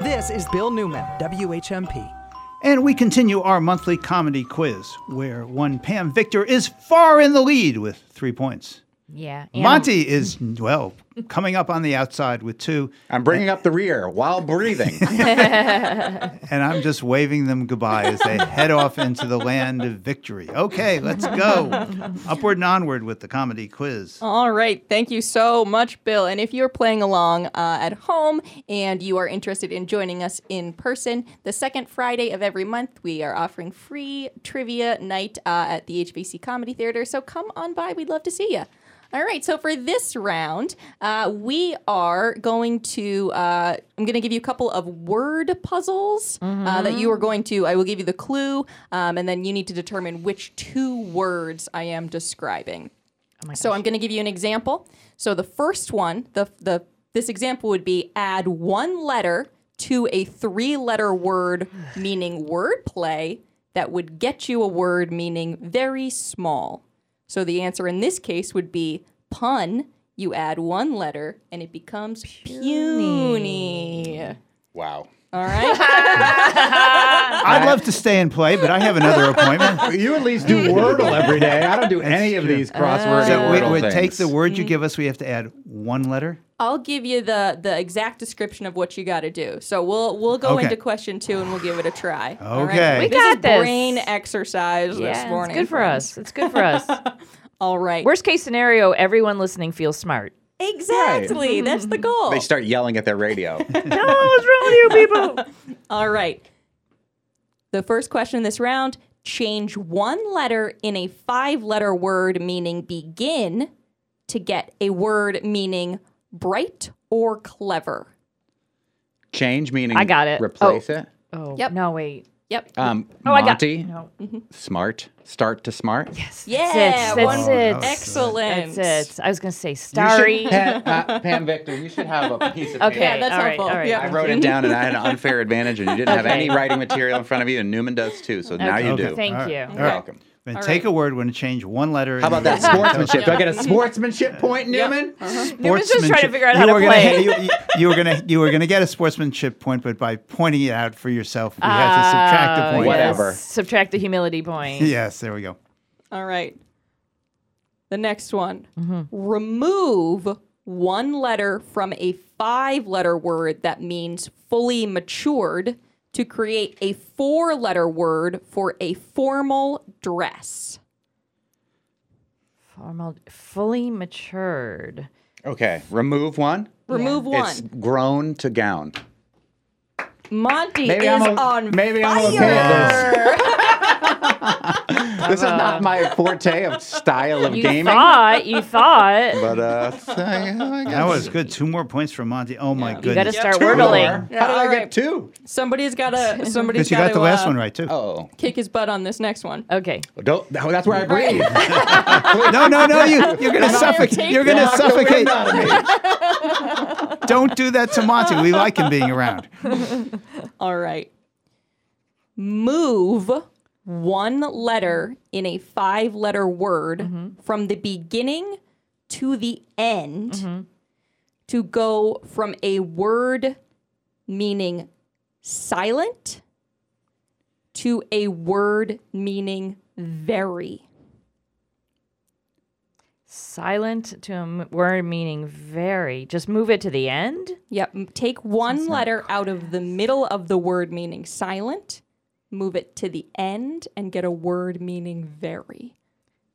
This is Bill Newman, WHMP. And we continue our monthly comedy quiz, where one Pam Victor is far in the lead with three points. Yeah. Monty is, [laughs] well, coming up on the outside with two. I'm bringing up the rear while breathing. [laughs] and I'm just waving them goodbye as they head off into the land of victory. Okay, let's go. [laughs] Upward and onward with the comedy quiz. All right. Thank you so much, Bill. And if you're playing along uh, at home and you are interested in joining us in person, the second Friday of every month, we are offering free trivia night uh, at the HVC Comedy Theater. So come on by. We'd love to see you. All right, so for this round, uh, we are going to. Uh, I'm going to give you a couple of word puzzles uh, that you are going to. I will give you the clue, um, and then you need to determine which two words I am describing. so I'm going to give you an example. So the first one, the the this example would be add one letter to a three-letter word meaning wordplay that would get you a word meaning very small. So the answer in this case would be pun. You add one letter and it becomes puny. Wow. All [laughs] right. I'd love to stay and play, but I have another appointment. [laughs] You at least do Wordle every day. I don't do any of these crossword So we would take the word you mm-hmm. give us. We have to add one letter. I'll give you the the exact description of what you got to do. So we'll we'll go Okay. into question two and we'll give it a try. All Okay. We This got is this. brain exercise Yeah, this it's morning. good for us. It's good for us. [laughs] All right. Worst case scenario, everyone listening feels smart. Exactly. That's the goal. They start yelling at their radio. [laughs] no, what's wrong with you people? [laughs] All right. The first question in this round change one letter in a five letter word meaning begin to get a word meaning bright or clever. Change meaning I got it. Replace Oh. it. Oh, Yep. no, wait. Yep. Um, Oh, I got- Monty, no. smart, start to smart. Yes. Yeah, That's it. one- That's it. excellent. That's it. I was going to say You should- starry. [laughs] Pam, uh, Pam Victor, you should have a piece of Okay, paper. Yeah, that's all right, helpful. all right. Yeah. I wrote it down and I had an unfair advantage, and you didn't have any writing material in front of you, and Newman does too. So now you Okay. do. Thank All right. you. All You're right. welcome. Then All take right. a word when it change one letter. How about that sportsmanship? Do I get a sportsmanship point, Newman? Uh-huh. Newman's just trying to figure out how you to were play. Gonna, you, you- you were gonna you were gonna get a sportsmanship point, but by pointing it out for yourself, we had to subtract a Oh, point. yes. Whatever. Subtract the humility point. Yes, there we go. All right. The next one. Mm-hmm. Remove one letter from a five letter word that means fully matured to create a four letter word for a formal dress. Formal, fully matured. Okay, remove one. Remove one. It's one. grown to gown. Monty Maybe is I'm o- on maybe fire. I'm okay at [laughs] This is not my forte of style of You gaming. thought, you thought. [laughs] But uh, [laughs] That was good. Two more points for Monty. Oh my goodness. You gotta start Two wordling. more. Yeah, get two? Somebody's gotta. Somebody's gotta, You got the last uh, one right too. Oh. Kick his butt on this next one. Okay. Don't, that's where I breathe. no, no, no. You, you're going to suffocate. You're going to suffocate. wind out of Don't do that to Monty. We like him being around. All right. Move one letter in a five letter word Mm-hmm. from the beginning to the end to go from a word meaning silent to a word meaning very. Silent to a word meaning very. Just move it to the end. Yep. Take one letter out of the middle of the word meaning silent, move it to the end, and get a word meaning very.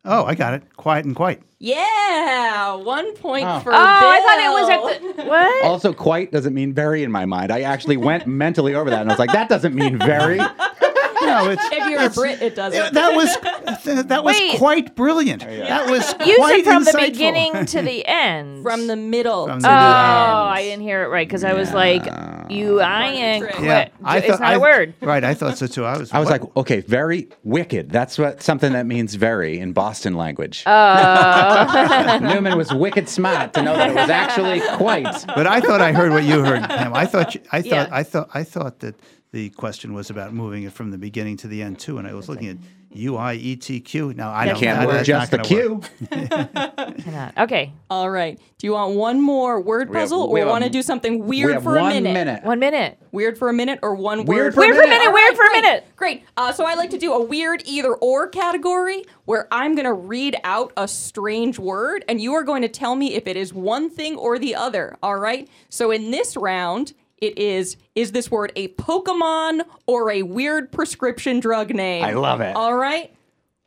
Oh, I got it. Quiet and quite. Yeah, one point Oh. for Oh, I thought it was at the what? Also, quite doesn't mean very in my mind. I actually went mentally over that and I was like, that doesn't mean very. [laughs] No, [laughs] it's if you're a Brit, it doesn't. that was th- [laughs] that was Wait. quite brilliant. That was [laughs] Use quite it from the beginning to the end. From the middle. From oh, the middle. Oh, I didn't hear it right because I was like, you iron quit. Yeah, I it's not I- a word. Right, I thought so too. I was. I was what? like, okay, very wicked. That's what something that means very in Boston language. Oh. Newman was wicked smart to know that it was actually quite. but I thought I heard what you heard, Pam. I thought you, I thought Yeah. I thought I thought that the question was about moving it from the beginning to the end too, and I was looking at U I E T Q. Now I That know Can't that- work that's just the not gonna work. Q. [laughs] Cannot. Okay. All right. Do you want one more word We have- puzzle we or have want to do something We weird have for a minute. one minute? minute. One minute. Weird for a minute or one Weird word for a Weird for a minute. minute. Weird for a great. minute. Great. Uh, so I like to do a weird either or category where I'm going to read out a strange word and you are going to tell me if it is one thing or the other. All right. So in this round, it is is this word a Pokemon or a weird prescription drug name? I love it. All right.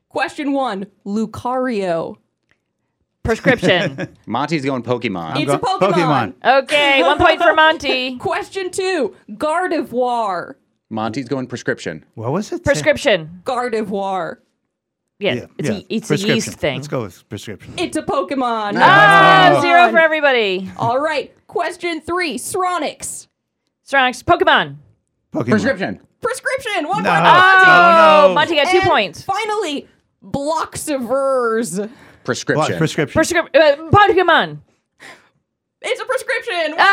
Question one Lucario. Prescription. [laughs] Monty's going Pokemon. it's a Pokemon. Pokemon. okay. One point for Monty. [laughs] Question two Gardevoir. Monty's going prescription. What was it? Prescription. Gardevoir. Yeah. Yeah, it's yeah. a it's a Prescription. yeast thing. Let's go with prescription. It's a Pokemon. Ah, Oh. zero for everybody. All right. Question three Stronix. Stronix. Pokemon. Pokemon. Prescription. Prescription. One No. point Monty. Oh, no. Monty got two And points. Finally, Bloxiverz. Prescription. What? Prescription. Prescription. Uh, Pokemon. It's a prescription. Ah,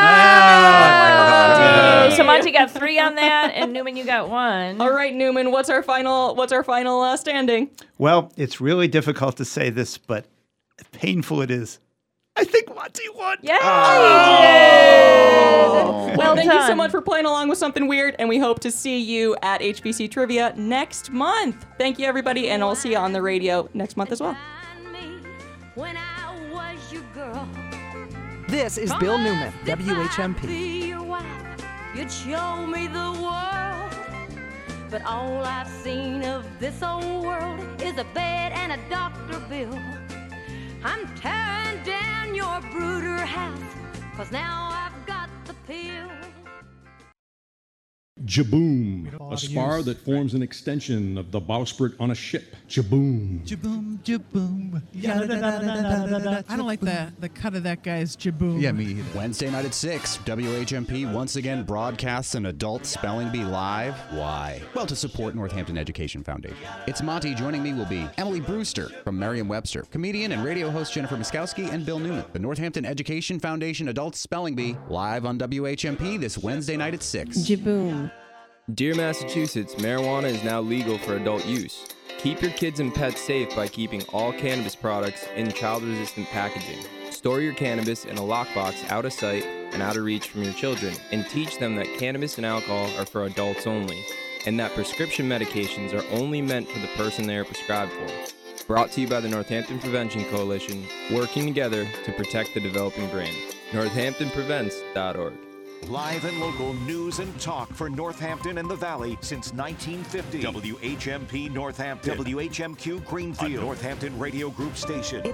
Ah. so Monty got three on that, and Newman, you got one. All right, Newman. What's our final? What's our final uh, standing? Well, it's really difficult to say this, but painful it is. I think Monty won. Yeah, thank you so much for playing along with something weird, and we hope to see you at HVC Trivia next month. Thank you, everybody, and I'll see you on the radio next month as well. When I was your girl. This is Bill Newman, WHMP. Be your wife, you'd show me the world. But all I've seen of this old world is a bed and a doctor bill. I'm tearing down your brooder house, cause now I've got the pill. Jibboom, a spar that forms an extension of the bowsprit on a ship. Jibboom. Jibboom, jibboom. I don't like the, the cut of that guy's jibboom. Yeah, me either. Wednesday night at 6, WHMP once again broadcasts an adult spelling bee live. Why? Well, to support Northampton Education Foundation. It's Monty. Joining me will be Emily Brewster from Merriam Webster, comedian and radio host Jennifer Miskowski, and Bill Newman. The Northampton Education Foundation Adult Spelling Bee live on WHMP this Wednesday night at 6. Jibboom. Dear Massachusetts, marijuana is now legal for adult use. Keep your kids and pets safe by keeping all cannabis products in child resistant packaging. Store your cannabis in a lockbox out of sight and out of reach from your children, and teach them that cannabis and alcohol are for adults only, and that prescription medications are only meant for the person they are prescribed for. Brought to you by the Northampton Prevention Coalition, working together to protect the developing brain. NorthamptonPrevents.org. Live and local news and talk for Northampton and the Valley since 1950. WHMP Northampton. WHMQ Greenfield. A Northampton Radio Group station.